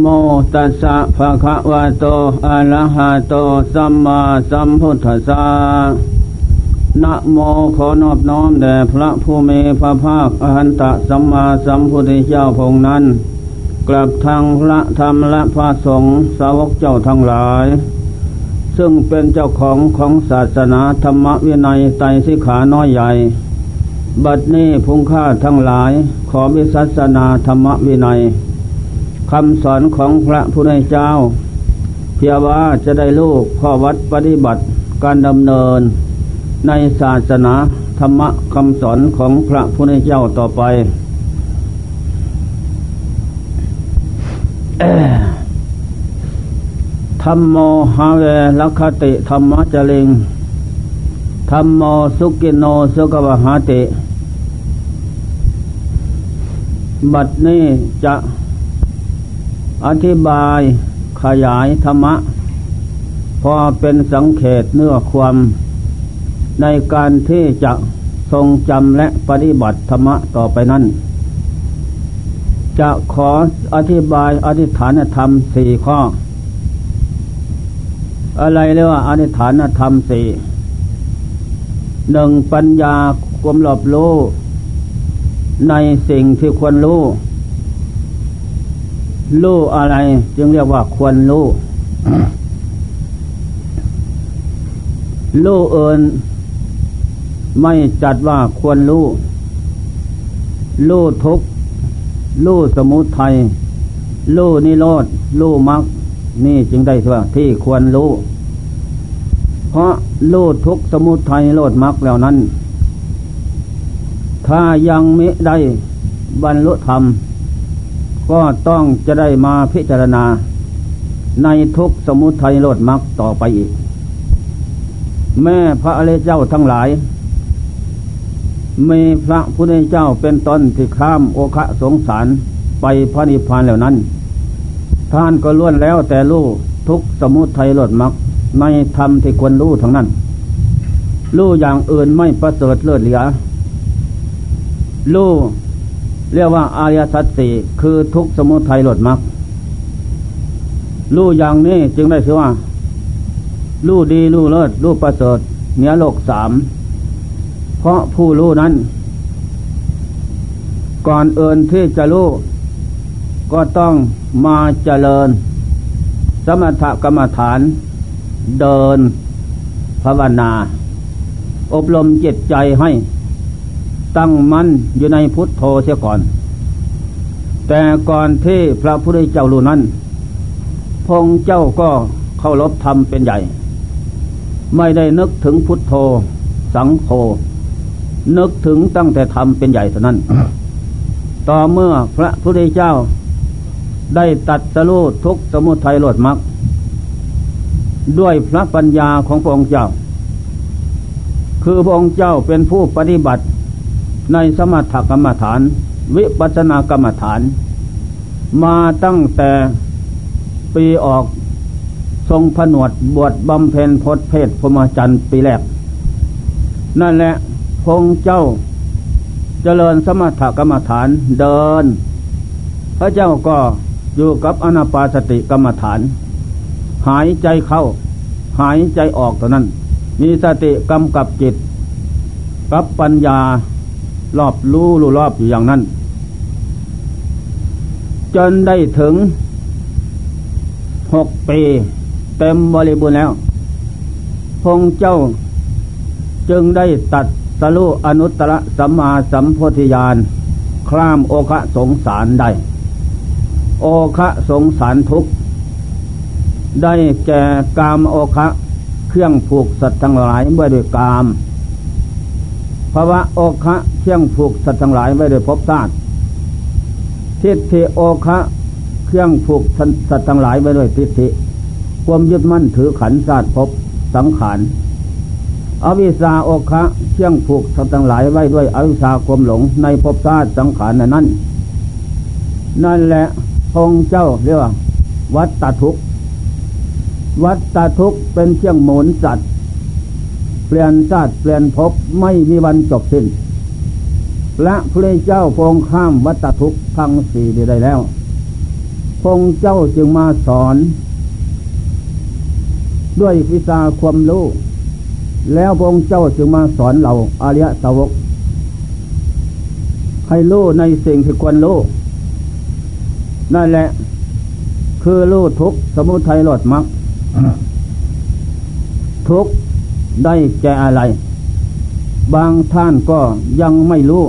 โมตัสสะภะคะวะโตอะระหะโตสัมมาสัมพุทธัสสะนะโมขอนอบน้อมแด่พระผู้มีพระภาคอหันตะสัมมาสัมพุทธเจ้าพงนั้น กลับทางพระธรรมและพระสงฆ์สาวกเจ้าทั้งหลาย ซึ่งเป็นเจ้าของของศาสนาธรรมวินัยไตรสิขาน้อยใหญ่ บัดนี้พุงค่าทั้งหลายขอวิสัสนาธรรมวินัย คำสอนของพระผู้ได้เจ้า เพียว่าจะได้ลูกข้อวัดปฏิบัติการดำเนิน ในศาสนาธรรมะคำสอนของพระผู้ได้เจ้าต่อไป ธรรมโมหาเวลคติธรรมะจริงธรรมโมสุกิโนสุกวหาติ บัดนี้จะ อธิบายขยายธรรมะ พอเป็นสังเขตเนื้อความ ในการที่จะทรงจำและปฏิบัติธรรมะต่อไปนั้น จะขออธิบายอธิฐานธรรมสี่ข้อ อะไรเรียกว่าอธิฐานธรรมสี่หนึ่งปัญญาความหลบรู้ในสิ่งที่ควรรู้ รู้อะไร จึงเรียกว่าควรรู้รู้เอินไม่จัดว่าควรรู้รู้ทุกรู้สมุทัยรู้นิโรธรู้มรรคนี่จึงได้ว่าที่ควรรู้เพราะรู้ทุกสมุทัยนิโรธมรรคแล้วนั้น ถ้ายังไม่ได้บรรลุธรรม ก็ต้องจะได้มาพิจารณา ในทุกสมุทัยโลดมักต่อไปอีก แม่พระอริยเจ้าทั้งหลายมีพระพุทธเจ้าเป็นต้นที่ข้ามโอคะสงสารไปพระนิพพานแล้วนั้น ท่านก็ล้วนแล้วแต่รู้ทุกสมุทัยโลดมักในธรรมที่ควรรู้ทั้งนั้นรู้อย่างอื่นไม่ประเสริฐเลิศเหลือรู้ เรียกว่าอารยสัจสี่คือทุกสมุทัยหลดมักรู้อย่างนี้จึงได้ชื่อว่ารู้ดีรู้เลิศรู้ประเสริฐเหนือโลกสามเพราะผู้รู้นั้น ก่อนเอินที่จะรู้ก็ต้องมาเจริญ สมถกรรมฐาน เดินภาวนา อบรมจิตใจให้ ตั้งมั่นอยู่ในพุทธโธเสียก่อน แต่ก่อนที่พระพุทธเจ้ารู้นั้น พงเจ้าก็เข้ารบธรรมเป็นใหญ่ ไม่ได้นึกถึงพุทธโธสังโฆนึกถึงตั้งแต่ธรรมเป็นใหญ่เท่านั้น ต่อเมื่อพระพุทธเจ้าได้ตัดสรุทุกสมุทัยโลดมักด้วยพระปัญญาของพระองค์เจ้า คือพระองค์เจ้าเป็นผู้ปฏิบัติ ในสมถกรรมฐาน วิปัสนากรรมฐาน มาตั้งแต่ปีออกทรงผนวดบวชบำเพ็ญพศเพศพรมจันทร์ปีแรก นั่นแหละพงเจ้าเจริญสมถกรรมฐานเดิน พระเจ้าก็อยู่กับอนาปาสติกรรมฐาน หายใจเข้า หายใจออกเท่านั้น มีสติกำกับจิต กับปัญญา รอบรู้รู้รอบอยู่อย่างนั้น จนได้ถึงหกปีเต็มบริบูรณ์แล้ว พงเจ้าจึงได้ตัดสรุอนุตตรสัมมาสัมโพธิญาณครามโอคะสงสารได้ โอคะสงสารทุก ได้แก่กามโอคะ เครื่องผูกสัตว์ทั้งหลายเมื่อด้วยกาม ภาวะโอคะเชี่ยงผูกสัตว์ทั้งหลายไว้โดยภพชาติทิฏฐิโอคะเครื่องผูกสัตว์ทั้งหลายไว้ด้วยทิฏฐิความยึดมั่นถือขันศาสตร์ภพสังขารอวิชาโอคะเชี่ยงผูกสัตว์ทั้งหลายไว้ด้วยอวิชาความหลงในภพชาติสังขารนั้น นั่นแหละพงเจ้าเรียกว่าวัตตทุกวัตตทุกเป็นเชี่ยงหมุนสัตว์ เปลี่ยนชาติเปลี่ยนภพไม่มีวันจบสิ้น และพระเจ้าพงข้ามวัตทุกข์ทั้งสี่ได้แล้วพงเจ้าจึงมาสอน ด้วยวิชาความรู้ แล้วพงเจ้าจึงมาสอนเราอาริยสาวก ให้รู้ในสิ่งที่ควรรู้นั่นแหละ คือรู้ทุกสมุทัยหลดมักทุก ได้แก่อะไร บางท่านก็ยังไม่รู้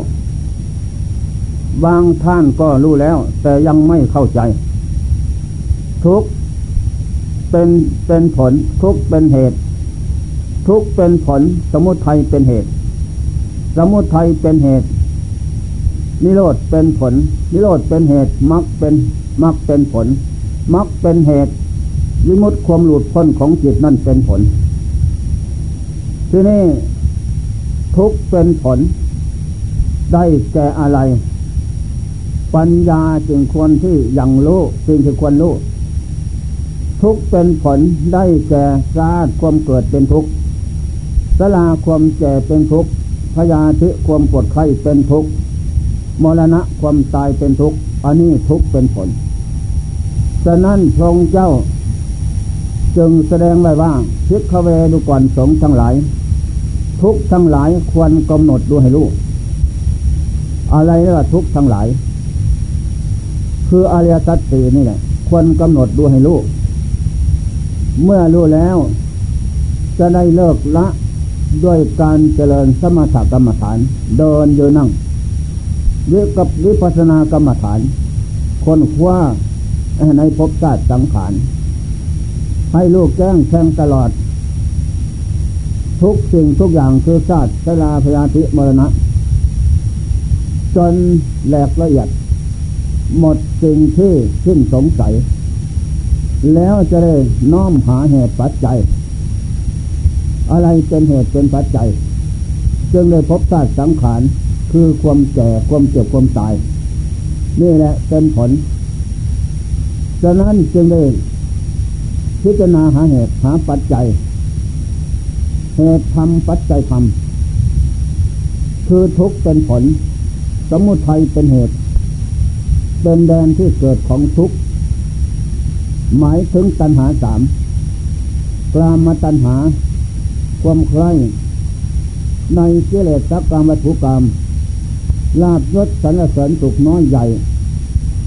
บางท่านก็รู้แล้ว แต่ยังไม่เข้าใจ ทุกเป็นเป็นผล ทุกเป็นเหตุ ทุกเป็นผล สมุทัยเป็นเหตุ สมุทัยเป็นเหตุ นิโรธเป็นผล นิโรธเป็นเหตุมรรคเป็นมรรคเป็นผลมรรคเป็นเหตุวิมุตติความหลุดพ้นของจิตนั่นเป็นผล ที่นี่ทุกเป็นผล ได้แก่อะไร ปัญญาจึงควรที่ยังรู้สิ่งที่ควรรู้ทุกเป็นผลได้แก่สาดความเกิดเป็นทุกข์สลาความแก่เป็นทุกข์พยาธิความปวดไข้เป็นทุกข์มรณะความตายเป็นทุกข์อันนี้ทุกข์เป็นผลฉะนั้นพระองค์เจ้า จึงแสดงไว้ว่าพิกเวดูก่อนสงทั้งหลาย ทุกทั้งหลายควรกำหนดดูให้รู้ อะไรเรียกว่าทุกทั้งหลาย คืออริยสัจสี่นี่แหละควรกำหนดดูให้รู้ เมื่อรู้แล้ว จะได้เลิกละด้วยการเจริญสมถกรรมฐาน เดินยู่นั่งวิกับวิปัสนากรรมฐาน คนคว้าในภพชาติสังขาร ให้ลูกแจ้งแทงตลอด ทุกสิ่งทุกอย่างคือชาติชลาพยาธิมรณะ จนแหลกละเอียด หมดสิ่งที่สิ้นสงสัย แล้วจะได้น้อมหาเหตุปัจจัย อะไรเป็นเหตุเป็นปัจจัย จึงได้พบชาติสังขารคือความแก่ความเจ็บความตาย นี่แหละเป็นผลฉะนั้นจึงได้ พิจารณาหาเหตุหาปัจจัย เหตุทำปัจจัยทำคือทุกเป็นผล สมุทัยเป็นเหตุ เป็นแดนที่เกิดของทุกหมายถึงตัณหาสามกลามมาตัณหา ความใคร่ในกิเลสสักกรรมวัตถุกรรมลาบยศสรรเสริญสุขน้อยใหญ่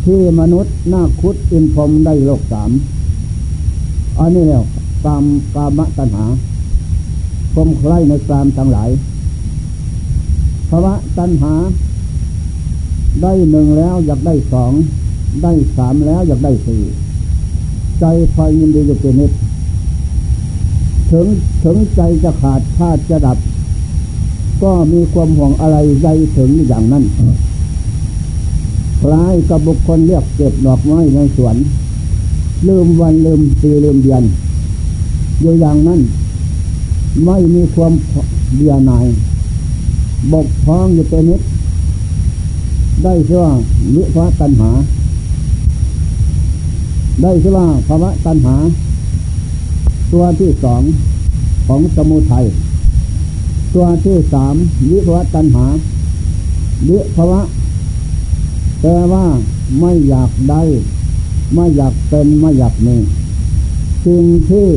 ที่มนุษย์นาคุดอินพรมได้โลกสาม อันนี้แล้วกามกามตัณหาคมใครในกามทั้งหลายภาวะตัณหา ได้หนึ่งแล้วอยากได้สอง ได้สามแล้วอยากได้สี่ใจคอยยินดีอยู่เป็นนิดถึงถึงใจจะขาดธาตุจะดับ ก็มีความห่วงอะไรใจถึงอย่างนั้นคล้ายกับบุคคลเรียกเก็บดอกไม้ในสวน ลืมวันลืมปีลืมเดือนอยู่อย่างนั้น ไม่มีความเบียนายบกพร่องอยู่เป็นนิดได้ชื่อว่าวิภวตัณหา ได้ชื่อว่าภาวะตัณหา ตัวที่สองของสมุทัยตัวที่สามวิภวะตัณหาวิภวะแปลว่าไม่อยากได้ ไม่อยากเป็นไม่อยากมีสิ่งที่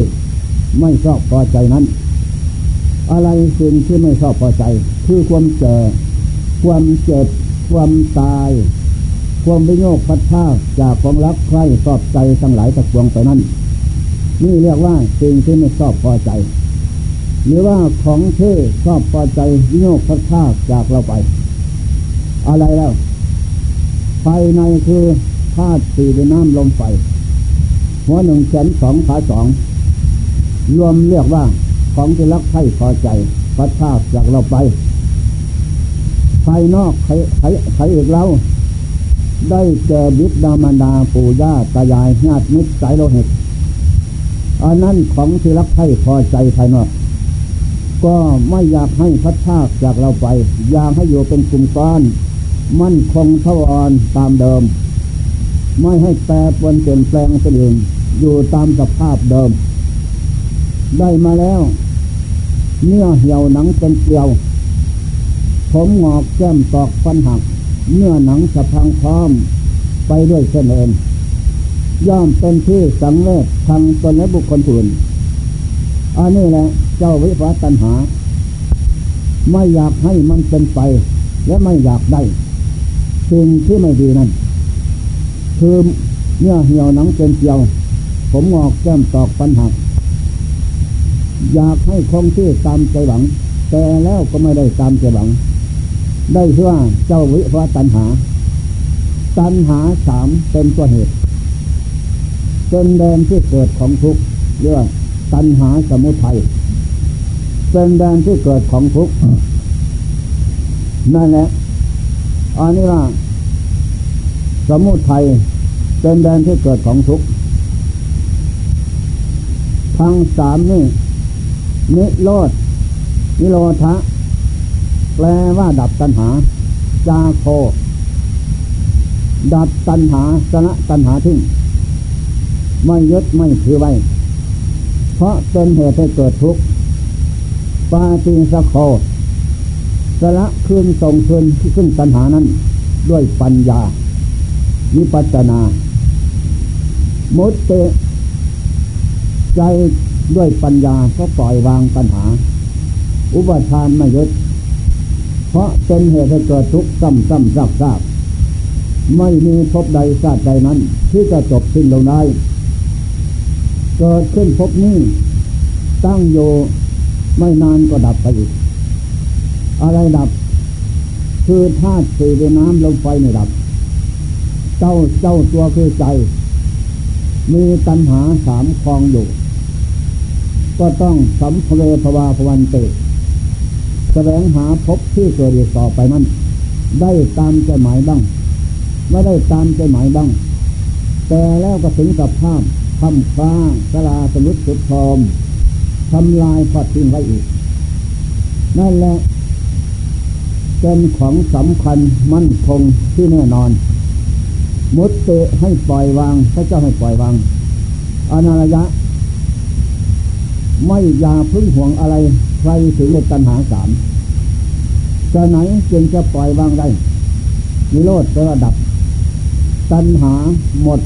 ไม่ชอบพอใจนั้น อะไรสิ่งที่ไม่ชอบพอใจ คือความเจ็บความเจ็บ ความตาย ความวิโยคพัดผ้าจากความรักใคร่ชอบใจทั้งหลายตะวงไปนั้นนี่เรียกว่าสิ่งที่ไม่ชอบพอใจ หรือว่าของเท่ชอบพอใจโยกพัดภาจากเราไป อะไรแล้วภายในคือ ธาตุสี่เป็นน้ำลมไฟ หัวหนึ่งแขนสองขาสอง รวมเรียกว่าของที่รักใครพอใจพัดภาคจากเราไปภายนอกใครใครใครอีกเราได้แก่บิดามารดาปู่ย่าตายายญาติมิตรสายโลหิตอันนั้นของที่รักใครพอใจภายนอก ก็ไม่อยากให้พัดภาคจากเราไป อยากให้อยู่เป็นกลุ่มก้อน มั่นคงทวรตามเดิม ไม่ให้แปรปวนเปลี่ยนแปลงเป็นอื่นอยู่ตามสภาพเดิม ได้มาแล้ว เนื้อเหี่ยวหนังเป็นเกลียว ผมงอกแก้มตอกฟันหัก เนื้อหนังสะพังพร้อม ไปด้วยเส้นเอ็นย่อมเป็นที่สังเวชทางตนและบุคคลอื่นอันนี้แหละเจ้าวิปัสตัญหาไม่อยากให้มันเป็นไป และไม่อยากได้สิ่งที่ไม่ดีนั้น คือเนื้อเหี่ยวหนังเป็นเกียว ผมงอกแก้มตอกปัญหาอยากให้คงที่ตามใจหวัง แต่แล้วก็ไม่ได้ตามใจหวัง ได้ชื่อว่าเจ้าวิปัตัญหา ตัญหาสามเป็นตัวเหตุเป็นแดนที่เกิดของทุกข์เรียกว่าตัณหาสมุทัยเป็นแดนที่เกิดของทุกข์นั่นแหละอันนี้ว่า สมุทัยเป็นแดนที่เกิดของทุกข์ทั้งสามนี่นิโรธนิโรธะแปลว่าดับตัณหา จาโค ดับตัณหาสนะตัณหาทิ้งไม่ยึดไม่ถือไว้ เพราะเป็นเหตุให้เกิดทุกข์ปาติสโคสละคืนส่งคืนขึ้นตัณหานั้น ด้วยปัญญา วิปัจนามุตเตใจด้วยปัญญาก็ปล่อยวางปัญหา อุปทานไม่ยึดเพราะเป็นเหตุให้เกิดทุกข์ซ้ำซ้ำซากซากไม่มีพบใดชาติใดนั้น ที่จะจบสิ้นลงได้ เกิดขึ้นพบนี้ ตั้งโยไม่นานก็ดับไปอีก อะไรดับ คือธาตุสี่ด้วยน้ำลมไฟไม่ดับ เจ้าเจ้าตัวคือใจ มีตัณหาสามคลองอยู่ ก็ต้องสัมภเวภวาภวันเตแสวงหาพบที่เกิดต่อไปนั้น ได้ตามใจหมายบ้าง ไม่ได้ตามใจหมายบ้าง แต่แล้วก็ถึงกับภาพทำฟ้าสลาสมุดสุดทอมทำลายพอดทิ้งไว้อีก นั่นแหละเป็นของสำคัญมั่นคงที่แน่นอน มุดเตะให้ปล่อยวาง พระเจ้าให้ปล่อยวางอนาระยะ ไม่ยาพึ่งห่วงอะไร ใครถึงในตัณหาสามจะไหนจึงจะปล่อยวางได้นิโรธระดับ ตัณหาหมด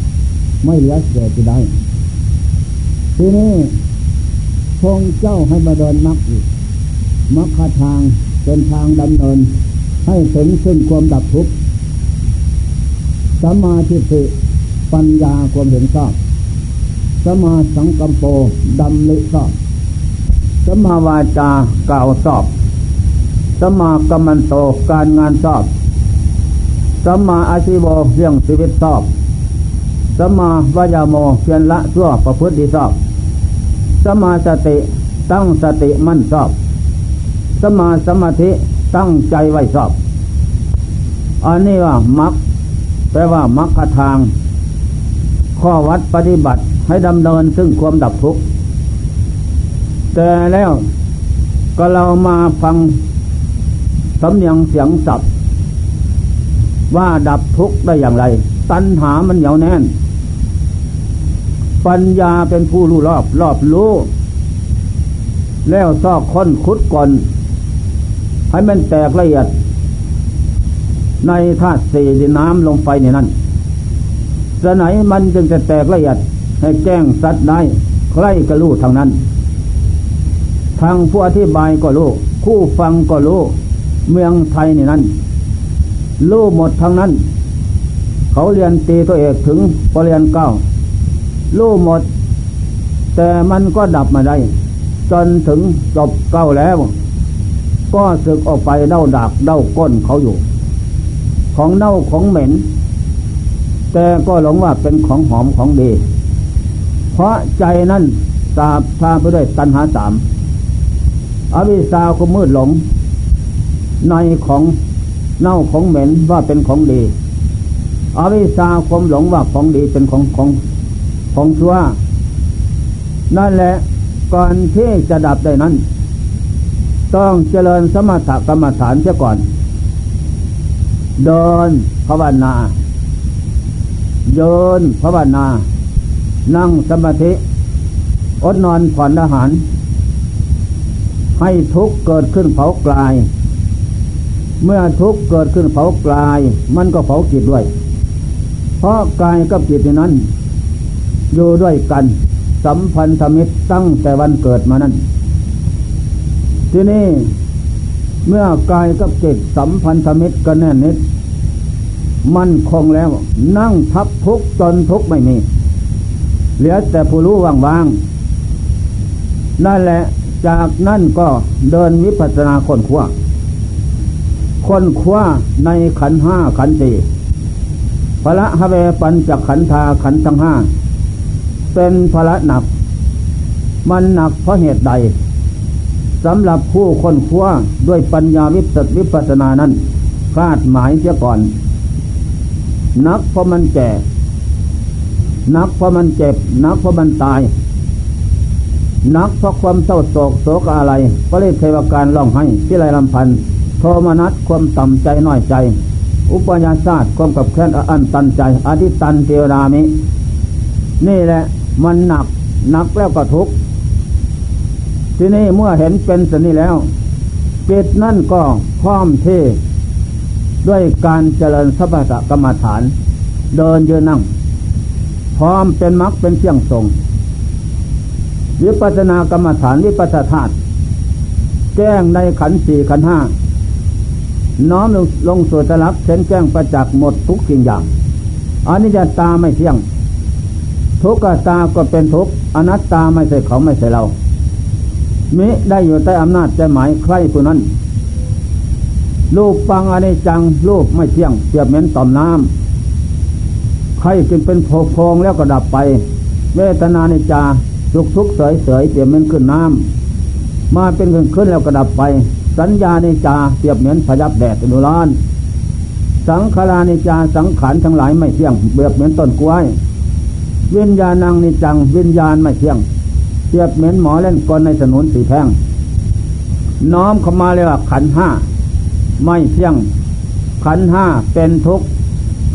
ไม่เหลือเสียจะได้ ทีนี้พงเจ้าให้มาเดินมรรคอีกมรรคทางเป็นทางดำเนิน ให้ถึงซึ่งความดับทุกข์ สมาธิสิปัญญาความเห็นชอบสมาสังกัมโปดำลิชอบสมาวาจากล่าวชอบสมากรรมันโตการงานชอบสมาอาชีวเรื่องชีวิตชอบสมาวายโมเพียรละชั่วประพฤติดีชอบสมาสติตั้งสติมั่นชอบสมาสมาธิตั้งใจไว้ชอบอันนี้ว่ามัก แปลว่ามักคทาง ข้อวัดปฏิบัติให้ดำเนินซึ่งความดับทุกข์แต่แล้วก็เรามาฟังสำเนียงเสียงสับว่าดับทุกข์ได้อย่างไร ตัณหามันเหนียวแน่น ปัญญาเป็นผู้รู้รอบรอบรู้แล้วซอกค้นคุดก่อน ให้มันแตกละเอียด ในธาตุสี่ดินน้ำลงไปในนั้นสไหนมันจึงจะแตกละเอียดให้แจ้งสัตว์ได้ใครก็รู้ทางนั้น ทางผู้อธิบายก็รู้คู่ฟังก็รู้เมืองไทยในนั้นรู้หมดทางนั้น เขาเรียนตีตัวเอกถึงปรริญญาเก้ารู้หมด แต่มันก็ดับมาได้ จนถึงจบเก้าแล้ว ก็สึกออกไปเด้าดักเด้าก้นเขาอยู่ ของเน่าของเหม็น แต่ก็หลงว่าเป็นของหอมของดี เพราะใจนั้นสาบทาไปด้วยตัณหาสามอวิชาก็มืดหลง ในของเน่าของเหม็นว่าเป็นของดีอวิชาความหลงว่าของดีเป็นของของของชั่วนั่นแหละก่อนที่จะดับได้นั้น ต้องเจริญสมถกรรมฐานเสียก่อน เดินภาวนาเยินภาวนา นั่งสมาธิ อดนอนผ่อนอาหาร ให้ทุกเกิดขึ้นเผากลาย เมื่อทุกเกิดขึ้นเผากลาย มันก็เผาจิตด้วย เพราะกายกับจิตในนั้น อยู่ด้วยกัน สัมพันธมิตรตั้งแต่วันเกิดมานั้นที่นี่ เมื่อกายกับจิตสัมพันธมิตรกันแน่นิดมั่นคงแล้ว นั่งทับทุกจนทุกไม่มี เหลือแต่ผู้รู้ว่างๆนั่นแหละจากนั่นก็เดินวิปัสสนาคนขว้าคนขว้าในขันห้าขันตีพระฮะเวปัญจากขันธาขันทั้งห้าเป็นพระหนัก มันหนักเพราะเหตุใด สำหรับผู้คนคว้าด้วยปัญญาวิปัสวิปัสนานั้นคาดหมายเสียก่อน นักเพราะมันแก่ นักเพราะมันเจ็บ นักเพราะมันตาย นักเพราะความเศร้าโศกโศกอะไรก็เลยเทวการร้องให้ที่ไรลำพันโทมนัสความต่ำใจน้อยใจ อุปยาศาสตร์ความกับแค้นอันตันใจอธิตันเทวรามิ นี่แหละมันหนักหนักแล้วก็ทุกข์ ทีนี้เมื่อเห็นเป็นสนี้แล้วจิตนั่นก็พร้อมเทด้วยการเจริญสัพพะกรรมฐาน เดินยืนนั่ง พร้อมเป็นมรรคเป็นเชี่ยงทรงวิปัสนากรรมฐานวิปัสสธาตุแจ้งในขันสี่ขันห้าน้อมลงสู่ตลักเช่นแจ้งประจักษ์หมดทุกสิ่งอย่างอันนี้จะตาไม่เที่ยง ทุกขตาก็เป็นทุกอนัตตาไม่ใช่เขาไม่ใช่เรา มิได้อยู่ใต้อำนาจใจหมายใครผู้นั้นรูปปังอนิจจังรูปไม่เที่ยงเปรียบเหมือนต่อมน้ำใครจึงเป็นโพพองแล้วก็ดับไป เวทนานิจาทุกทุกเสยเสยเปรียบเหมือนขึ้นน้ำมาเป็นขึ้นขึ้นแล้วก็ดับไป สัญญานิจาเปรียบเหมือนพยับแดดนุรานสังขารานิจาสังขารทั้งหลายไม่เที่ยงเปรียบเหมือนต้นกล้วยวิญญาณังนิจังวิญญาณไม่เที่ยง เทียบเหม็นหมอเล่นกลในถนนสีแพงน้อมเข้ามาเลยว่าขันห้าไม่เที่ยง ขันห้าเป็นทุกข์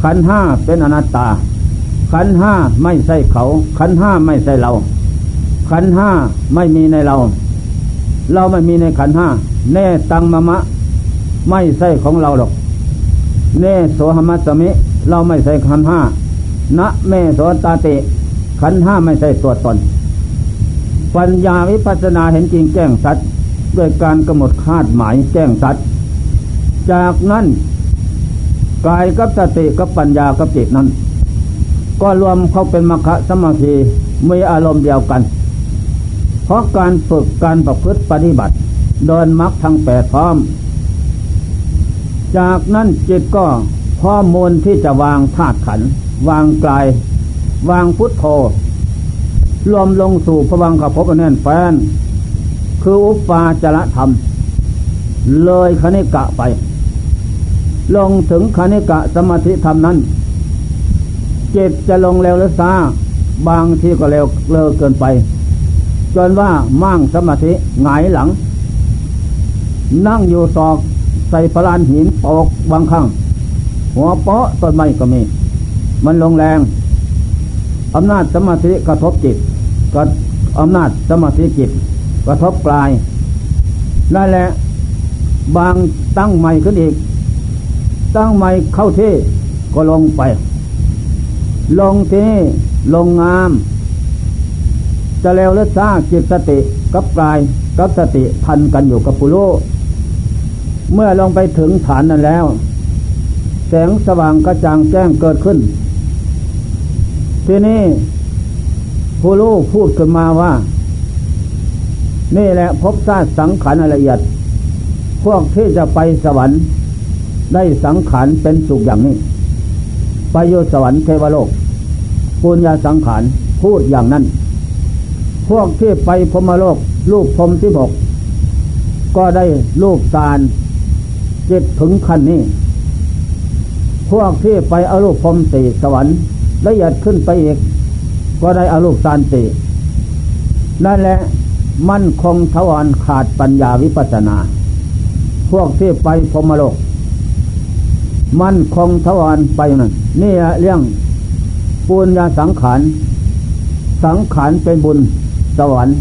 ขันห้าเป็นอนัตตา ขันห้าไม่ใช่เขา ขันห้าไม่ใช่เรา ขันห้าไม่มีในเรา เราไม่มีในขันห้าแน่ตังมะมะ ไม่ใช่ของเราหรอกเน่โสหมัสมิ เราไม่ใช่ขันห้านะเมโสตาติ ขันห้าไม่ใช่ตัวตน ปัญญาวิปัสนาเห็นจริงแจ้งสัตว์ด้วยการกำหนดคาดหมายแจ้งสัตว์จากนั้นกายกับสติกับปัญญากับจิตนั้น ก็รวมเข้าเป็นมรรคสมาธิมีอารมณ์เดียวกัน เพราะการฝึกการประพฤติปฏิบัติ เดินมรรคทั้งแปดพร้อม จากนั้นจิตก็พ้อมมูลที่จะวางธาตุขัน วางกายวางพุทโธ รวมลงสู่พวังขพบแน่นแฟน คืออุปาจระธรรม เลยคณิกะไป ลงถึงคณิกะสมาธิธรรมนั้นจิตจะลงเร็วหรือซาบางทีก็เร็วเร็วเกินไป จนว่ามั่งสมาธิหงายหลัง นั่งอยู่ศอกใส่พลานหินปอกบางครั้งหัวเปาะต้นไม้ก็มี มันลงแรง อำนาจสมาธิกระทบจิต ก็อำนาจสมาธิจิตกระทบปลายนั่นแหละบางตั้งใหม่ขึ้นอีก ตั้งใหม่เข้าที่ก็ลงไป ลงที่ลงงาม จะแล้วและซาจิตสติกับกายกับสติพันกันอยู่กับปุโรเมื่อลงไปถึงฐานนั้นแล้ว แสงสว่างกระจ่างแจ้งเกิดขึ้น ที่นี่ ผู้รู้พูดขึ้นมาว่า นี่แหละพบชาติสังขารละเอียด พวกที่จะไปสวรรค์ได้สังขารเป็นสุขอย่างนี้ ไปโยสวรรค์เทวโลกปุญญาสังขารพูดอย่างนั้น พวกที่ไปพมโลกลูกพรมที่บกก็ได้ลูกตาลจิตถึงขั้นนี้ พวกที่ไปอาลูกพรมสี่สวรรค์ละเอียดขึ้นไปอีก ก็ได้อารูปสันติ นั่นแหละมั่นคงทวารขาดปัญญาวิปัสนา พวกที่ไปพมโลก มั่นคงทวารไปนั่นนี่เรื่องปุญญาสังขาร สังขารเป็นบุญสวรรค์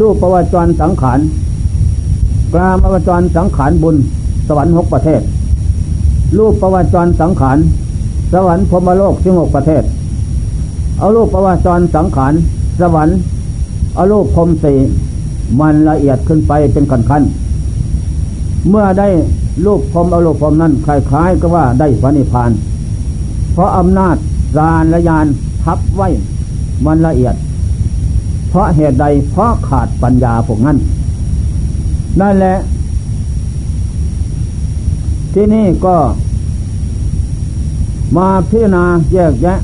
รูปประวัติจรสังขารกรามประวัติจรสังขารบุญ สวรรค์หกประเทศรูปประวัติจรสังขาร สวรรค์พมโลกสิบหกประเทศ เอารูปประวัติจรสังขารสวรรค์เอารูปพรมสีมันละเอียดขึ้นไปเป็นขั้นขั้นเมื่อได้รูปพรมเอารูปพรมนั้นคล้ายๆก็ว่าได้พระนิพพาน เพราะอำนาจรานและยานทับไว้มันละเอียด เพราะเหตุใดเพราะขาดปัญญาพวกนั้น นั่นแหละ ที่นี่ก็มาพิจารณาแยกแยะ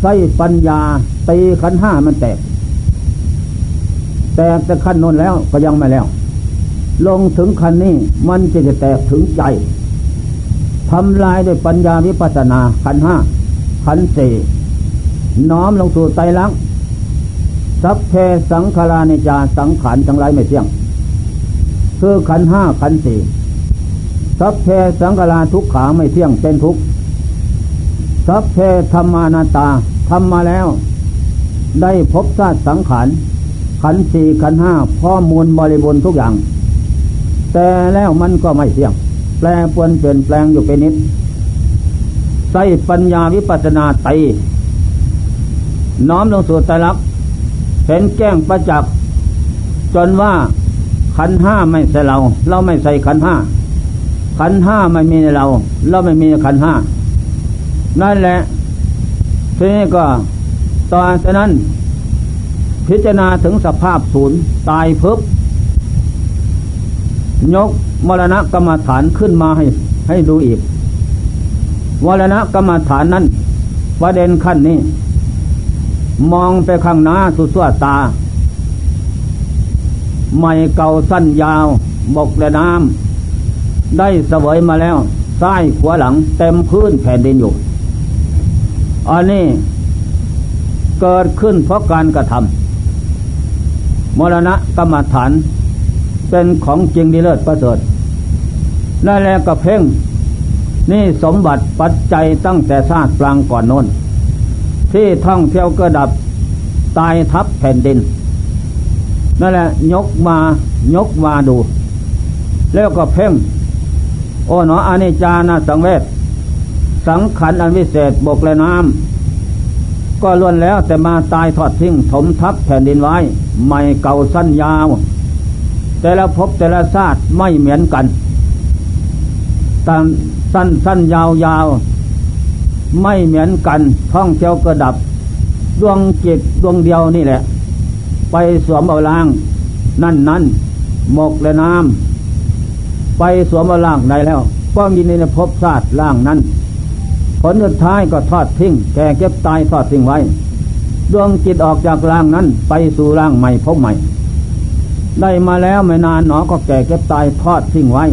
ใส่ปัญญาตีขันห้ามันแตก แตกแต่ขั้นนนแล้วก็ยังไม่แล้ว ลงถึงขั้นนี้มันจะจะแตกถึงใจทำลายด้วยปัญญาวิปัสนาขันห้าขันสี่น้อมลงสู่ไตรลักษณ์สัพเพสังขารานิจาสังขารทั้งหลายไม่เที่ยง คือขันห้าขันสี่สัพเพสังขาราทุกขาไม่เที่ยงเป็นทุกสัพเพธรรมานาตา ทำมาแล้ว ได้พบชาติสังขารขันสี่ขันห้าพ่อมูลบริบูรณ์ทุกอย่าง แต่แล้วมันก็ไม่เที่ยง แปลปวนเปลี่ยนแปลงอยู่เป็นนิดใส่ปัญญาวิปัสนาไตน้อมลงสู่ตรักเห็นแก้งประจักษ์จนว่าขันห้าไม่ใส่เรา เราไม่ใส่ขันห้าขันห้าไม่มีในเรา เราไม่มีขันห้านั่นแหละ ทีนี้ก็ตอนนั้น พิจารณาถึงสภาพศูนย์ตายเพิบยกมรณะกรรมฐานขึ้นมาให้ ให้ดูอีกมรณะกรรมฐานนั้นประเด็นขั้นนี้ มองไปข้างหน้าสุดสวตา ไม่เก่าสั้นยาว บกและน้ำได้เสวยมาแล้ว ซ้ายขวาหลังเต็มพื้นแผ่นดินอยู่ อันนี้เกิดขึ้นเพราะการกระทำมรณะกรรมฐาน เป็นของจริงดีเลิศประเสริฐนั่นแหละกระเพ่ง นี่สมบัติปัจจัยตั้งแต่ชาติกลางก่อนโน้น ที่ท่องเที่ยวกระดับตายทับแผ่นดิน นั่นแหละยกมายกมาดู แล้วก็เพ่ง โอ้หนออานิจานาสังเวช สังขันอันวิเศษบกและน้ำก็ล้วนแล้วแต่มาตายทอดทิ้งถมทับแผ่นดินไว้ ไม่เก่าสั้นยาว แต่ละพบแต่ละชาติไม่เหมือนกันตามสั้นสั้นยาวยาวไม่เหมือนกันท่องเที่ยวกระดับ ดวงจิตดวงเดียวนี่แหละ ไปสวมเอาล่าง นั่นนั่นหมกและน้ำไปสวมเอาล่างใดแล้วป้องยินในภพชาติล่างนั้น ผลสุดท้ายก็ทอดทิ้ง แก่เก็บตายทอดทิ้งไว้ ดวงจิตออกจากร่างนั้นไปสู่ร่างใหม่พบใหม่ ได้มาแล้วไม่นานหนอก็แก่เก็บตายทอดทิ้งไว้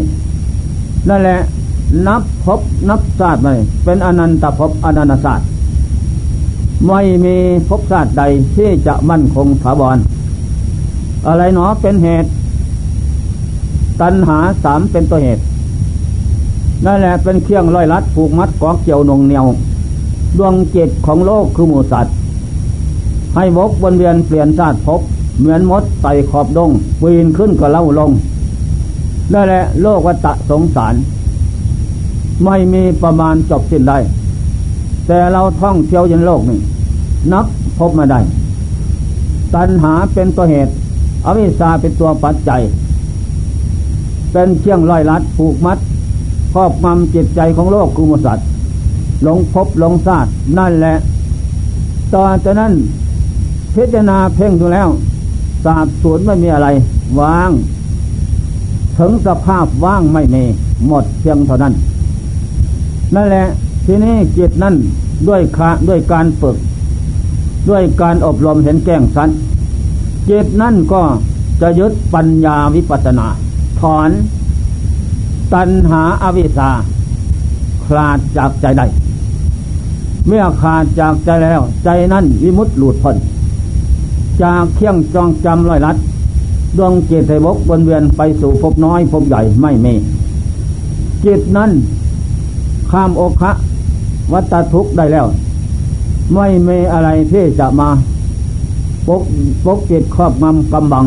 นั่นแหละนับพบนับศาสตร์ไปเป็นอนันตภพอนันตศาสตร์ไม่มีภพศาสตร์ใดที่จะมั่นคงถาวรอะไรหนอเป็นเหตุ ตัณหาสามเป็นตัวเหตุ นั่นแหละเป็นเครื่องร้อยลัดผูกมัดกอกเกี่ยวนงเหนียว ดวงจิตของโลกคือหมูสัตว์ ให้วกวนเวียนเปลี่ยนชาติพบ เหมือนมดไต่ขอบดงปีนขึ้นก็เล่าลงนั่นแหละโลกวัฏสงสาร ไม่มีประมาณจบสิ้นได้ แต่เราท่องเที่ยวยันโลกนี่นับพบมาได้ ตัณหาเป็นตัวเหตุ อวิชชาเป็นตัวปัจจัย เป็นเชี่ยงร้อยลัดผูกมัด รอบงำจิตใจของโลกคุมสัตว์หลงพบหลงซาดนั่นแหละตอนจากนั้นพิจารณาเพ่งดูแล้วสาบสูญไม่มีอะไร ว่าง ถึงสภาพว่างไม่มีหมดเพียงเท่านั้น นั่นแหละทีนี้จิตนั่นด้วยคาด้วยการฝึก ด้วยการอบรมเห็นแก้งสันจิตนั่นก็จะยึดปัญญาวิปัสนา ถอน ตัณหาอาวิชาคลาดจากใจได้ เมื่อขาดจากใจแล้ว ใจนั้นวิมุตหลุดพ้นจากเคี่ยงจองจำลอยลัด ดวงจิตไทบกวนเวียนไปสู่ภพน้อยภพใหญ่ไม่มีจิตนั้นข้ามโอคะวัตทุกได้แล้ว ไม่มีอะไรที่จะมาปกปกจิตครอบงำกำบัง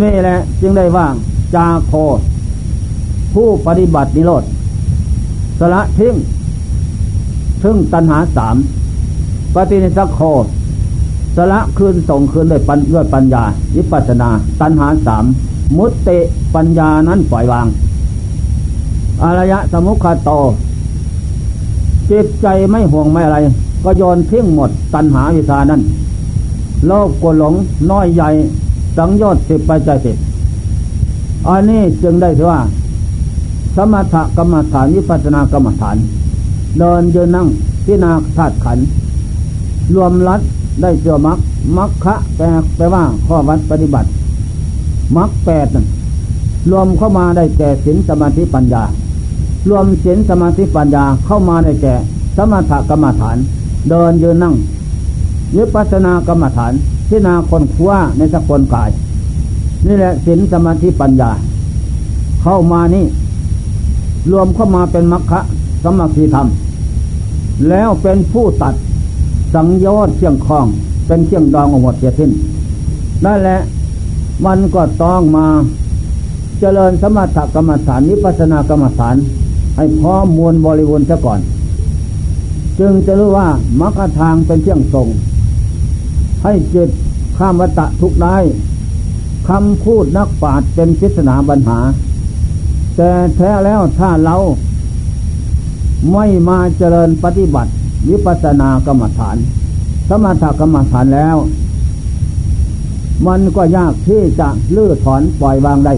นี่แหละจึงได้ว่า จาโค ผู้ปฏิบัตินิโรธสละทิ้งซึ่งตัณหาสามปฏินิสักโคสละคืนส่งคืนด้วยปัญด้วยปัญญาวิปัสนา ตัณหาสามมุตเตปัญญานั้นปล่อยวาง อารยะสมุขโตจิตใจไม่ห่วงไม่อะไร ก็โยนทิ้งหมดตัณหาวิชานั้น โลกกหลงน้อยใหญ่ สังโยชน์สิบไปใจสิบอันนี้จึงได้ถือว่า สมถกรรมฐานวิปัสสนากรรมฐาน เดินยืนนั่งพินาธาตุขัน รวมรัดได้เสือมักมักคะแปลแปลว่าข้อวัดปฏิบัติมักแปดรวมเข้ามาได้แก่ศีลสมาธิปัญญา รวมศีลสมาธิปัญญาเข้ามาได้แก่สมถกรรมฐาน เดินยืนนั่งวิปัสสนากรรมฐานพินาคนคว้าในสกลกาย นี่แหละศีลสมาธิปัญญา เข้ามานี่ รวมเข้ามาเป็นมัคคะสมาธิธรรม แล้วเป็นผู้ตัดสังโยชน์เชียงคลอง เป็นเชียงดองอหมดเสียสิ้นนั่นแหละมันก็ต้องมาเจริญสมถกรรมฐานนิพพานากรรมฐาน ให้พร้อมมวลบริบูรณ์ซะก่อน จึงจะรู้ว่ามรรคทางเป็นเที่ยงทรง ให้จิตข้ามวัตะทุกได้คำพูดนักปราชญ์เป็นพิศนาปัญหา แต่แท้แล้วถ้าเราไม่มาเจริญปฏิบัติวิปัสสนากรรมฐาน สมถกรรมฐานแล้ว มันก็ยากที่จะลื้อถอนปล่อยวางได้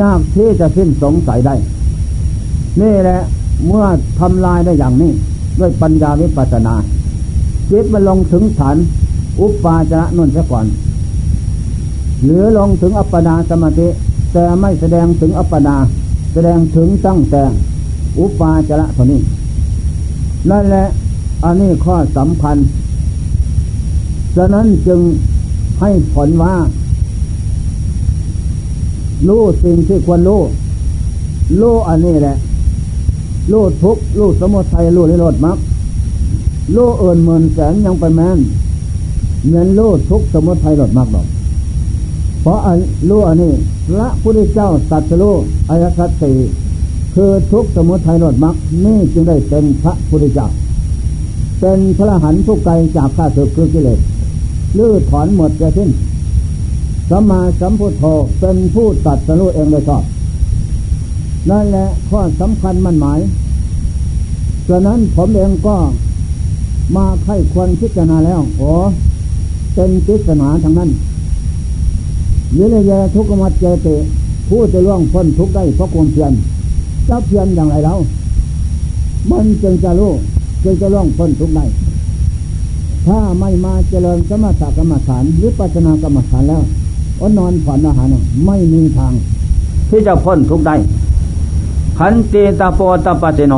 ยากที่จะสิ้นสงสัยได้ นี่แหละเมื่อทำลายได้อย่างนี้ ด้วยปัญญาวิปัสสนาจิตมันลงถึงฐานอุปปาจระนุ่นซะก่อนหรือลงถึงอัปปนาสมาธิ แต่ไม่แสดงถึงอัปปนาแสดงถึงตั้งแต่อุปาจระเท่านี้นั่นแหละอันนี้ข้อสำคัญฉะนั้นจึงให้ผลว่า รู้สิ่งที่ควรรู้ รู้อันนี้แหละ รู้ทุกรู้สมุทัยรู้นิโรธมรรครู้เอื่นหมื่นแสนยังไปแมนเหมือนรู้ทุกสมุทัยลดมรรคหรอกเพราะรู้อันนี้พระพุทธเจ้าตัดสู้อายสัตสีคือทุกสมุทัยลดมรรคนี่จึงได้เป็นพระพุทธเจ้า เป็นพระหันทุกไกลจากข้าศึกคือกิเลสลื้อถอนหมดจะสิ้นสัมมาสัมพุทโธเป็นผู้ตัดสู้เองเลยชอบนั่นแหละข้อสำคัญมันหมายฉะนั้นผมเองก็มาไข้ควรพิจารณาแล้วโอ้เป็นพิจารณาทางนั้น ยิเลยยทุกขมัดเจเตผู้จะล่วงพ้นทุกได้เพราะความเพียรจะเพียรอย่างไรแล้วมันจึงจะรู้จึงจะล่วงพ้นทุกได้ถ้าไม่มาเจริญสมถกรรมฐานหรือปัจนากรรมฐานแล้วอนนอนผ่อนอาหารไม่มีทาง ที่จะพ้นทุกได้ขันติตาโปตาปเจโน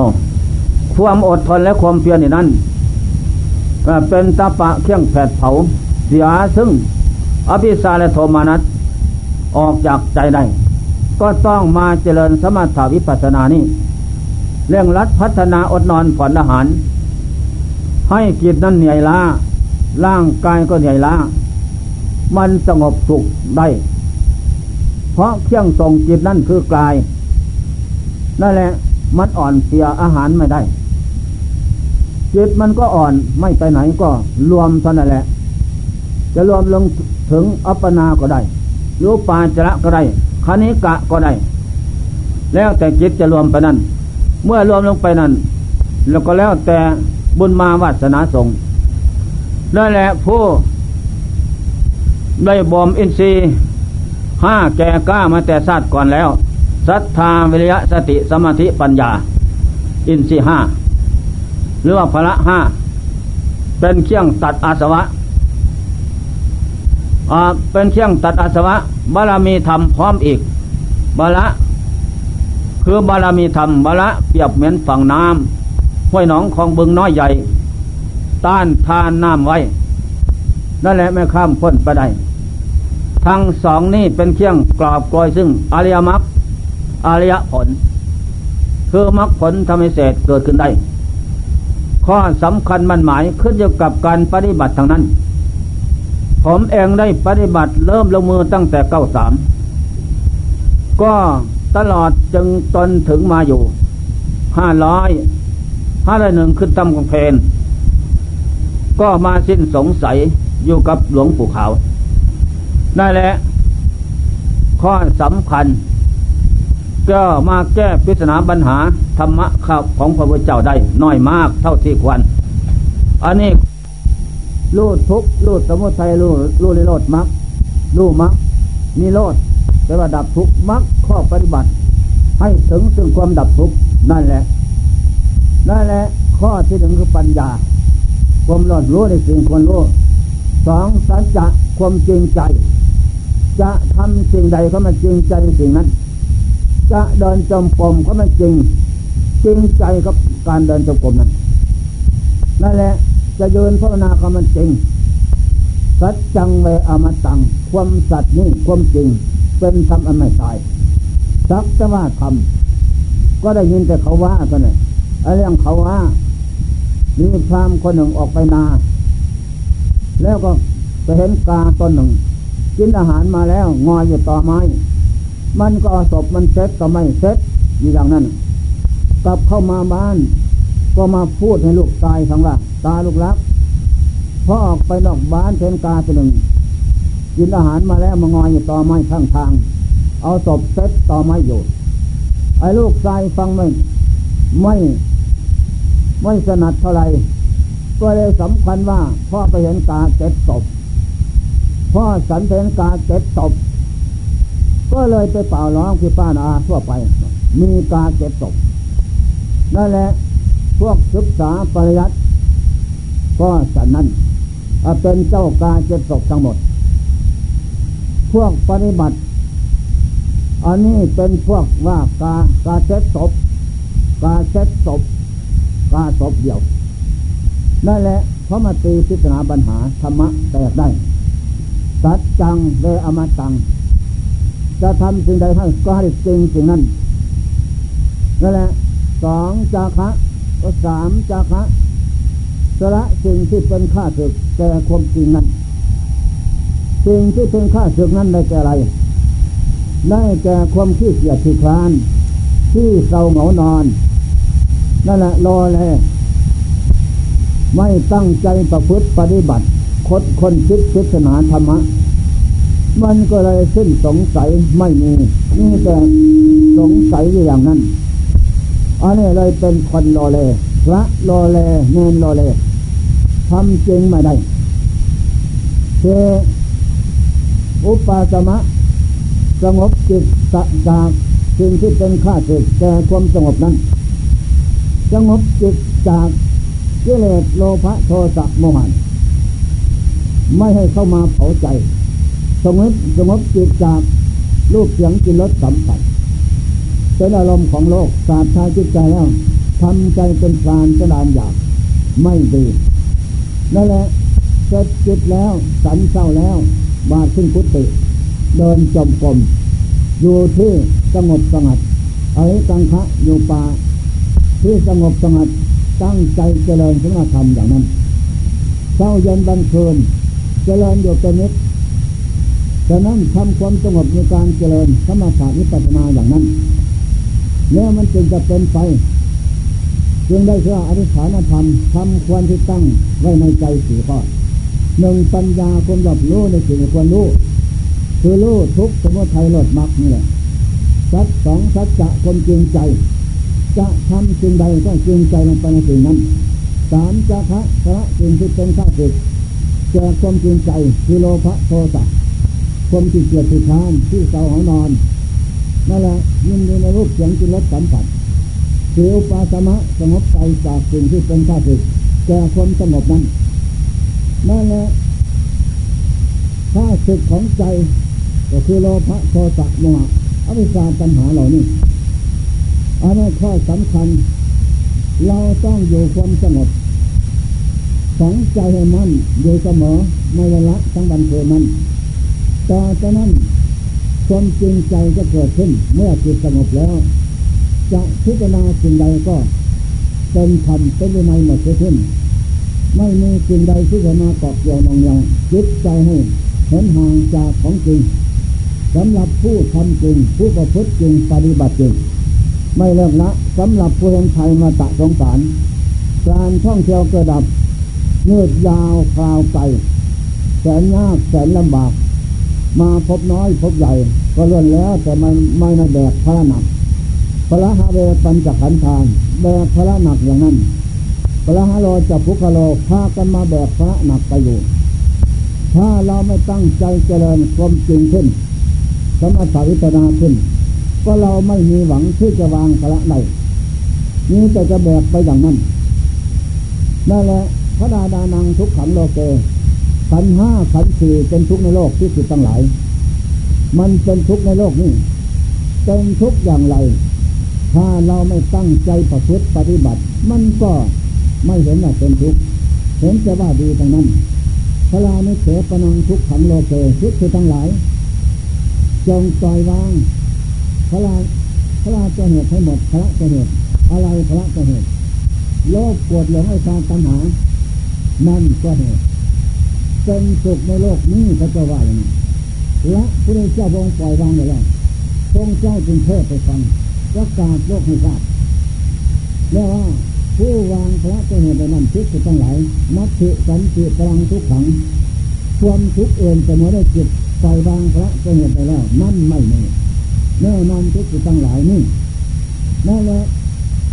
ความอดทนและความเพียรนี่นั้นเป็นตาปะเครื่องแผดเผา เสียซึ่งอภิสาและโทมานัส ออกจากใจได้ ก็ต้องมาเจริญสมถาวิปัสสนานี้เรื่องรัดพัฒนาอดนอนผ่อนอาหาร ให้กิจนั้นเหนื่อยล้าร่างกายก็เหนื่อยล้ามันสงบสุขได้ เพราะเครื่องส่งจิตนั่นคือกายนั่นแหละมันอ่อนเสียอาหารไม่ได้ จิตมันก็อ่อนไม่ไปไหนก็รวมเท่านั้นแหละ จะรวมลงถึงอัปปนาก็ได้ รูปาจระก็ได้คณิกะก็ได้ แล้วแต่จิตจะรวมไปนั้น เมื่อรวมลงไปนั้น แล้วก็แล้วแต่บุญมาวาสนาสงนั่นแหละผู้ได้บอมอินทรีห้าแก่กล้ามาแต่ชาติก่อนแล้วศรัทธาวิริยะสติสมาธิปัญญา อินทรีห้าหรือว่าพละห้าเป็นเครื่องตัดอาสวะ เป็นเครื่องตัดอาสวะบารมีธรรมพร้อมอีกบาละคือบารมีธรรมบาละเปรียบเหมือนฝั่งน้ำห้วยหนองของบึงน้อยใหญ่ ต้านทานน้ำไว้นั่นแหละไม่ข้ามพ้นไปได้ทั้งสองนี้เป็นเครื่องกรอบกลอยซึ่งอริยมรรคอริยผล คือมรรคผลทำให้เศษเกิดขึ้นได้ ข้อสำคัญมันหมายขึ้นอยู่กับการปฏิบัติทางนั้น ผมเองได้ปฏิบัติเริ่มลงมือตั้งแต่เก้าสามก็ตลอดจึงตนถึงมาอยู่ห้าร้อยห้าร้อยหนึ่งขึ้นตำกองเพนก็มาสิ้นสงสัยอยู่กับหลวงปู่ขาวนั่นแหละ ข้อสำคัญ ก็มาแก้ปริศนาปัญหาธรรมะข้าของพระพุทธเจ้าได้น้อยมากเท่าที่ควร อันนี้ รูดทุกรูดสมุทัยรูดรูดนิโรธมักรูมักนิโรธแปลว่าดับทุกมักข้อปฏิบัติ ให้ถึงซึ่งความดับทุกนั่นแหละนั่นแหละ ข้อที่หนึ่งคือปัญญา ความรอดรู้ในสิ่งควรรู้สองสัจจะความจริงใจ จะทำสิ่งใดก็มันจริงใจในสิ่งนั้น จะเดินจมกรมก็มันจริงจริงใจกับการเดินจมกรมนั้นนั่นแหละ จะยืนภาวนาก็มันจริง สัจจังเวอมตัง ความสัตย์นี่ความจริง เป็นธรรมอันไม่ตาย สักแต่ว่าทำก็ได้ยินแต่เขาว่ากันเลยอ้เรื่องเขาว่ามีพรามคนหนึ่งออกไปนา แล้วก็ไปเห็นกาตนหนึ่ง กินอาหารมาแล้ว งอยอยู่ต่อไม้ มันก็เอาศพมันเซ็ตก็ไม่เซ็ตอยู่อย่างนั้น กลับเข้ามาบ้าน ก็มาพูดให้ลูกตายทั้งว่าตาลูกรักพอออกไปนอกบ้านเห็นกาตัวหนึ่งกินอาหารมาแล้วมางอยอยู่ต่อไม้ข้างทาง เอาศพเซ็ตต่อไม้อยู่ ไอ้ลูกชายฟังไม่ไม่ไม่สนัดเท่าไรก็เลยสำคัญว่าพ่อไปเห็นกาเจ็ดศพพ่อสันเห็นกาเจ็ดศพก็เลยไปเป่าร้องที่ป้านาทั่วไป มีกาเจ็ดศพนั่นแหละ วกศึกษาปริยัติก็สันนั้นเป็นเจ้ากาเจ็ดศพทั้งหมด พวกปฏิบัติ อันนี้เป็นพวกว่ากากาเจ็ดศพกาเจ็ดศพกาศพเดียวนั่นแหละเพราะมาตีพิจารณาปัญหาธรรมะแตกได้สัจจังเดอมตัง จะทำสิ่งใดให้ก็ให้จริงสิ่งนั้นนั่นแหละสองจาคะ สามจาคะสละสิ่งที่เป็นข้าศึกแก่ความจริงนั้นสิ่งที่เป็นข้าศึกนั้นได้แก่อะไร ได้แก่ความขี้เกียจขี้คลาน ที่เศร้าเหงานอน นั่นแหละรอแลไม่ตั้งใจประพฤติปฏิบัติคดคนคิดพิจารณาธรรมะ มันก็เลยสิ้นสงสัยไม่มีนี่แต่สงสัยอย่างนั้น อันนี้เลยเป็นคนรอเล พระรอเลเนนรอเลทำจริงไม่ได้เทอุปาสมะสงบจิตจากสิ่งที่เป็นข้าศึกแต่ความสงบนั้น สงบจิตจากกิเลสโลภะโทสะโมหันไม่ให้เข้ามาเผาใจ สงบสงบจิตจากรูปเสียงกินรสสัมผัส เป็นอารมณ์ของโลกสาบชาจิตใจแล้วทำใจเป็นพรานสลานอยากไม่ดีนั่นแหละเกิดจิตแล้วสันเศร้าแล้วบาดขึ้นพุทธิเดินจมกลมอยู่ที่สงบสงัดเอ้กังคะอยู่ป่าที่สงบสงัดตั้งใจเจริญสมาธรรมอย่างนั้นเช้าเย็นบันเทินเจริญอยู่เป็นนิดฉะนั้นทำความสงบในการเจริญสมาธินิพพานาอย่างนั้น แล้วมันจึงจะเป็นไปจึงได้เชื่ออธิษฐานธรรมทำควรที่ตั้งไว้ในใจสี่ข้อหนึ่งปัญญาความรับรู้ในสิ่งควรรู้คือรู้ทุกสมุทัยลดมักนี่แหละสัดสองสัจจะความจริงใจ จะทำสิ่งใดก็จริงใจลงไปในสิ่งนั้นสามจะพระพระสิ่งที่เป็นข้าศึกแก่ความจริงใจคือโลภะโทสะความจิตเกียดที่ทานที่เศร้าหอนอนนั่นแหละ ยินดีในรูปเสียงจินรสสัมผัสเสียวปาสมะสงบใจจากสิ่งที่เป็นข้าศึกแก่ความสงบนั้นนั่นแหละข้าศึกของใจ ก็คือโลภะโทสะโมหะอวิชชาตัณหาเหล่านี้อันนี้ข้อสำคัญ เราต้องอยู่ความสงบฝังใจให้มั่นอยู่เสมอไม่ละทั้งวันเกินมันต่อจากนั้น ความจริงใจจะเกิดขึ้น เมื่อจิตสงบแล้ว จะพิจารณาสิ่งใดก็เป็นธรรมเป็นวินัยหมดขึ้น ไม่มีสิ่งใดที่จะมาเกาะเกี่ยวนองยองจิตใจให้เห็นห่างจากของจริงสำหรับผู้ทำจริง ผู้ประพฤติจริงปฏิบัติจริง ไม่เลิกละสำหรับผู้เห็นไทยมาตะสงสารการท่องเที่ยวกระดับเงืดยาวคราวไกลแสนยากแสนลำบาก มาพบน้อยพบใหญ่ ก็เลื่อนแล้ว แต่มันไม่มาแบกพระหนักพระหาเวปัญจขันธานแบกพระหนักอย่างนั้นพระหาโลจะพุคโลพากันมาแบกพระหนักไปอยู่ ถ้าเราไม่ตั้งใจเจริญความจริงขึ้นสมถาวิปนาขึ้น ก็เราไม่มีหวังที่จะวางพระได้นี้แต่จะแบกไปอย่างนั้นนั่นแหละพระดาดานังทุกขังโลเก ขันห้าขันสี่เป็นทุกในโลกที่สุดตั้งหลาย มันเป็นทุกในโลกนี้เป็นทุกอย่างไร ถ้าเราไม่ตั้งใจประพฤติปฏิบัติ มันก็ไม่เห็นว่าเป็นทุกเห็นแต่ว่าดีทั้งนั้นพระลานิเสปนังทุกขังโลเกทุกคือทั้งหลาย จงปล่อยวางพระลาพระลาจะเหตุให้หมดพระจะเหตุอะไรพระจะเหตุโลกปวดหลงไอ้การตัณหานั่นก็เหตุ เป็นสุขในโลกนี้เขาจะว่าอย่างนี้และพระเจ้าทรงปล่อยวางไปแล้วทรงเจ้าจึงเทศไปฟังประกาศโลกให้ทราบเรียกว่าผู้วางพระจะเห็นไปนั่นทุกข์ทั้งหลายนัตถิสันติพลังทุกขังความทุกข์เองจะเมื่อได้จิตปล่อยวางพระจะเห็นไปแล้ว นั่นไม่แน่แน่นอนทุกข์ทั้งหลายนี่นั่นแหละ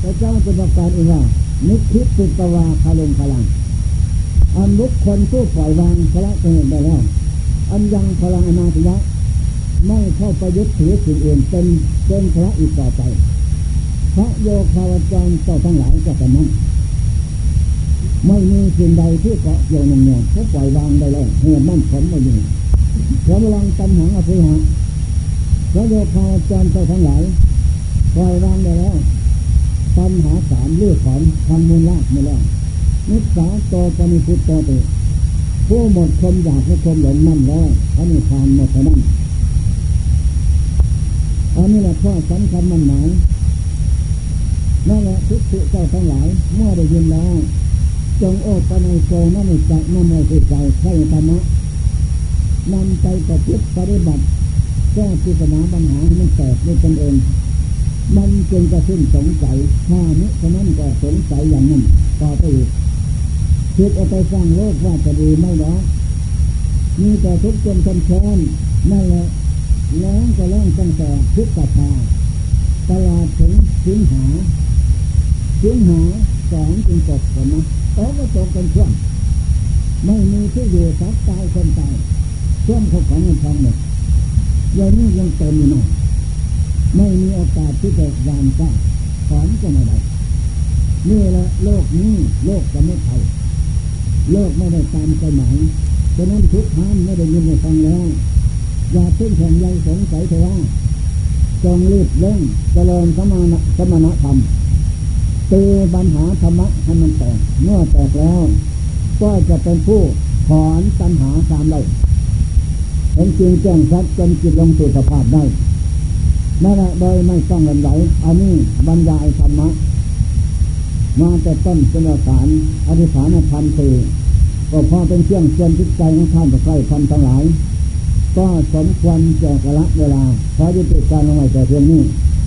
พระเจ้าจะประกาศเองว่านิคิตุตวาคาลงพลัง อันบุคคลผู้ปล่อยวางพระจะเห็นไปแล้ว อันยังพลังอนาตยะไม่เข้าไปยึดถือสิ่งอื่นเป็นเป็นพระอีกต่อไป พระโยคาวจรเจ้าทั้งหลายก็แต่นั้น ไม่มีสิ่งใดที่เกาะเกี่ยวหน่งๆเขาปล่อยวางได้แล้วเหตุมั่นผลไม่มีพระลังตันหังอภิหะพระโยคาวจรเจ้าทั้งหลายปล่อยวางได้แล้วตันหาสามเลือดถอนทางมูลลากมาแล้ว นิสาโตปณิพุตโตเตผู้หมดความอยากให้ความหลงนั่นแล้วพระนิพพานหมดเท่านั้นอันนี้แหละข้อสำคัญมันหมายนั่นแหละทุกข์เจ้าทั้งหลาย เมื่อได้ยินแล้ว จงโอ้ปนัยโกนั่นในใจนั่นในใจใช่ธรรมะนำใจประพฤติปฏิบัติแก้ปัญหาปัญหามันแตกด้วยตนเอง มันจึงจะสิ้นสงสัยถ้านี้ฉะนั้นก็สงสัยอย่างนั้นต่อไปอีก คิดเอาไปสร้างโลกว่าจะดีไม่หรอมีแต่ทุกข์จนคนแค้นนั่นแหละแล้งก็แล้งตั้งแต่ทุกข์กตาตลาดถึงสิงหาสิงหาสองจึงตกกันนะตกก็ตกกันช่วงไม่มีที่อยู่สักตายคนตายช่วงเขาของเงินทองหมดย่างนี้ยังเต็มอยู่หน่อยไม่มีโอกาสที่จะวานก้าถอนก็ไม่ได้นี่แหละโลกนี้โลกจะไม่ไทย โลกไม่ได้ตามใจหมายฉะนั้นทุกท่านไม่ได้ยินในฟังแล้ว อย่าเพิ่งแข่งใยสงสัยเถอะจงรีบเร่งเจริญสมณสมณธรรมตีปัญหาธรรมะให้มันแตกเมื่อแตกแล้ว ก็จะเป็นผู้ถอนตัณหาตามเลยเห็นจริงแจ้งชัดจนจิตลงสู่สภาพได้นั่นแหละโดยไม่ต้องกันไหลอันนี้บรรยายธรรมะ มาแต่ต้นจนสารอธิษฐานธรรมสี่ก็พอเป็นเครื่องเตือนจิตใจของท่านจะใกล้ทำทั้งหลาย ก็สมควรจะกละเวลาขอยุติการลงไว้แต่เพียงนี้